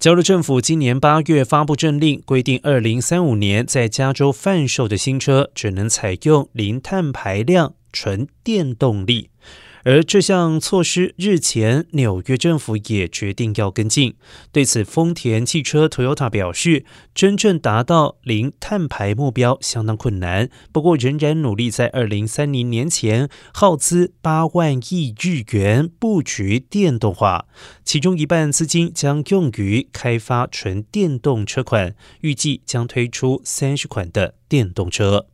加州政府今年八月发布政令，规定二零三五年在加州贩售的新车只能采用零碳排量纯电动力。而这项措施日前，纽约政府也决定要跟进。对此，丰田汽车 Toyota 表示，真正达到零碳排目标相当困难，不过仍然努力在二零三零年前耗资八万亿日元布局电动化，其中一半资金将用于开发纯电动车款，预计将推出三十款的电动车。